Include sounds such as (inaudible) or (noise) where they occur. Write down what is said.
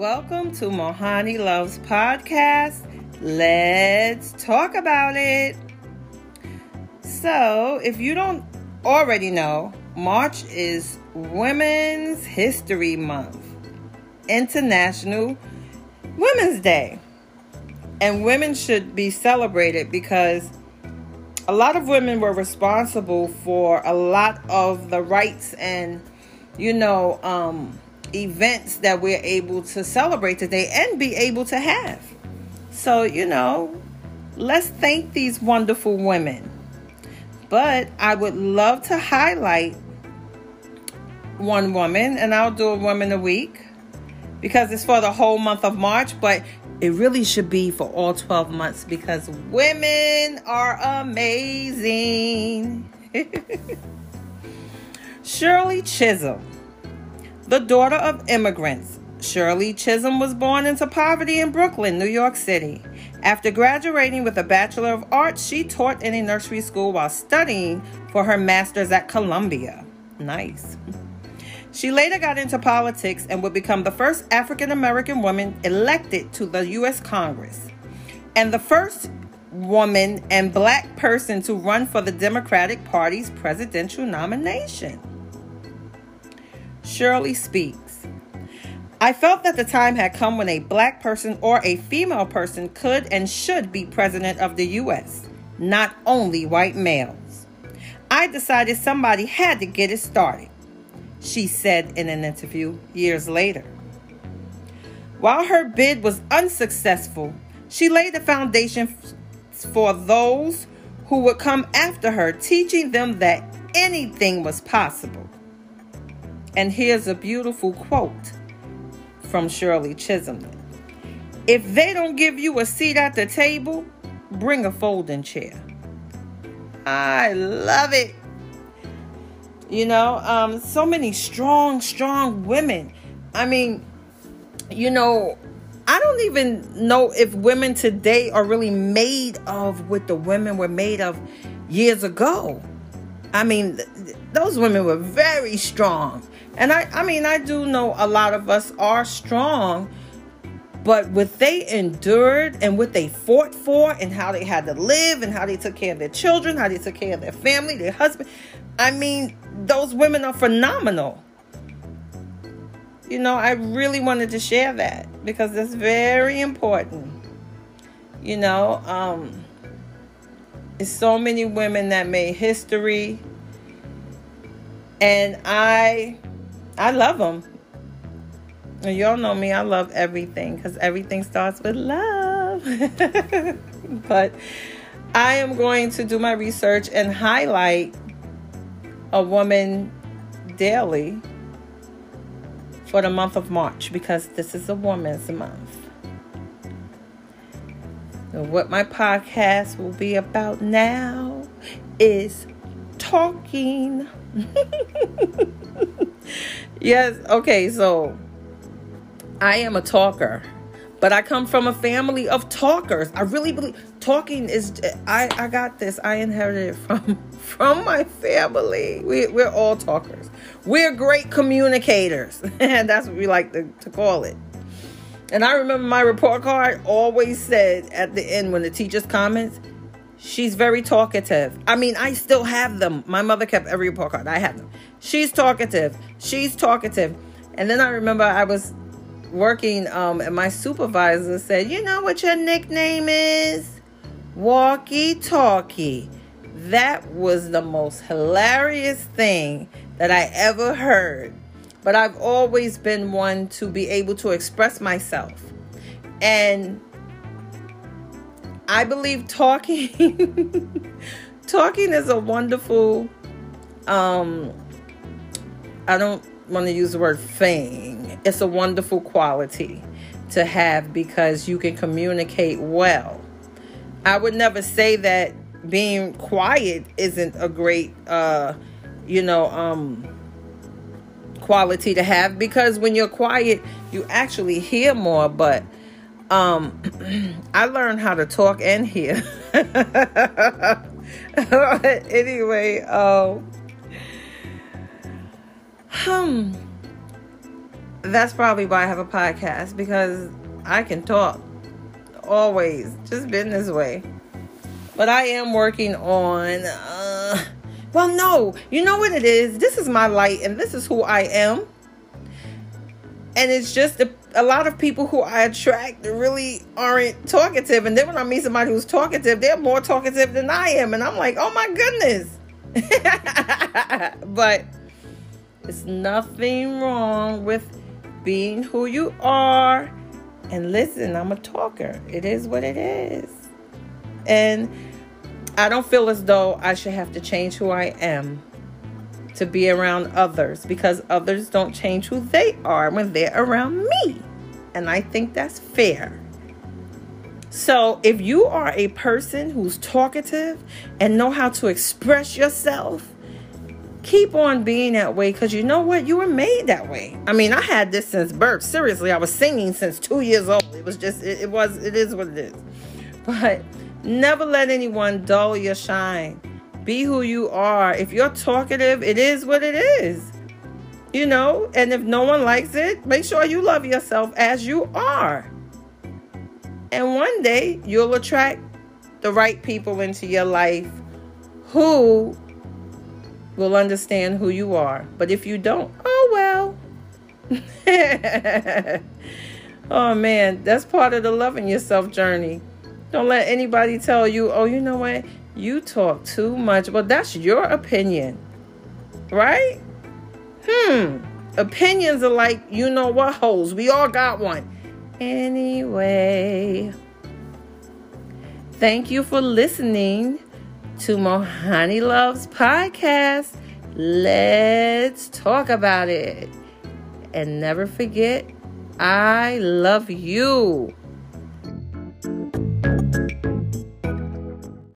Welcome to Mohanni Loves Podcast. Let's talk about it. So, if you don't already know, March is Women's History Month, International Women's Day. And women should be celebrated because a lot of women were responsible for a lot of the rights and, you know, um, events that we're able to celebrate today and be able to have. So, you know, let's thank these wonderful women. But I would love to highlight one woman, and I'll do a woman a week because it's for the whole month of March, but it really should be for all 12 months because women are amazing. (laughs) Shirley Chisholm the daughter of immigrants. Shirley Chisholm was born into poverty in Brooklyn, New York City. After graduating with a Bachelor of Arts, she taught in a nursery school while studying for her master's at Columbia. Nice. She later got into politics and would become the first African American woman elected to the U.S. Congress and the first woman and black person to run for the Democratic Party's presidential nomination. Shirley speaks. I felt that the time had come when a black person or a female person could and should be president of the U.S., not only white males. I decided somebody had to get it started, she said in an interview years later. While her bid was unsuccessful, she laid the foundation for those who would come after her, teaching them that anything was possible. And here's a beautiful quote from Shirley Chisholm. If they don't give you a seat at the table, bring a folding chair. I love it. You know, um, so many strong, strong women. I mean, you know, I don't even know if women today are really made of what the women were made of years ago. I mean, th- those women were very strong. And I, I mean, I do know a lot of us are strong, but what they endured and what they fought for and how they had to live and how they took care of their children, how they took care of their family, their husband. I mean, those women are phenomenal. You know, I really wanted to share that because it's very important. You know, um, it's so many women that made history. And I I love them. And y'all know me, I love everything because everything starts with love. (laughs) but I am going to do my research and highlight a woman daily for the month of March because this is a woman's month. And what my podcast will be about now is talking. (laughs) yes, okay, so I am a talker, but I come from a family of talkers. I really believe talking is I I got this. I inherited it from (laughs) from my family. We we're all talkers. We're great communicators. (laughs) and that's what we like to, to call it. And I remember my report card always said at the end when the teacher's comments, She's very talkative. I mean, I still have them. My mother kept every report card. I have them. She's talkative. She's talkative. And then I remember I was working um, and my supervisor said, You know what your nickname is? Walkie Talkie. That was the most hilarious thing that I ever heard. But I've always been one to be able to express myself. And I believe talking (laughs) talking is a wonderful um I don't want to use the word thing. It's a wonderful quality to have because you can communicate well. I would never say that being quiet isn't a great uh you know um quality to have because when you're quiet you actually hear more but um, (clears throat) I learned how to talk and hear. (laughs) anyway, um, hmm, that's probably why I have a podcast because I can talk always. Just been this way. But I am working on uh well no, you know what it is? This is my light and this is who I am. And it's just a, a lot of people who I attract really aren't talkative. And then when I meet somebody who's talkative, they're more talkative than I am. And I'm like, oh my goodness. (laughs) but it's nothing wrong with being who you are. And listen, I'm a talker. It is what it is. And I don't feel as though I should have to change who I am to be around others because others don't change who they are when they're around me. And I think that's fair. So, if you are a person who's talkative and know how to express yourself, keep on being that way because you know what? You were made that way. I mean, I had this since birth. Seriously, I was singing since two years old. It was just, it, it was, it is what it is. But never let anyone dull your shine. Be who you are. If you're talkative, it is what it is. You know, and if no one likes it, make sure you love yourself as you are. And one day you'll attract the right people into your life who will understand who you are. But if you don't, oh well. (laughs) oh man, that's part of the loving yourself journey. Don't let anybody tell you, oh, you know what? You talk too much. Well, that's your opinion, right? Hmm. Opinions are like, you know what, holes. We all got one. Anyway, thank you for listening to Mohanni Loves Podcast. Let's talk about it. And never forget, I love you.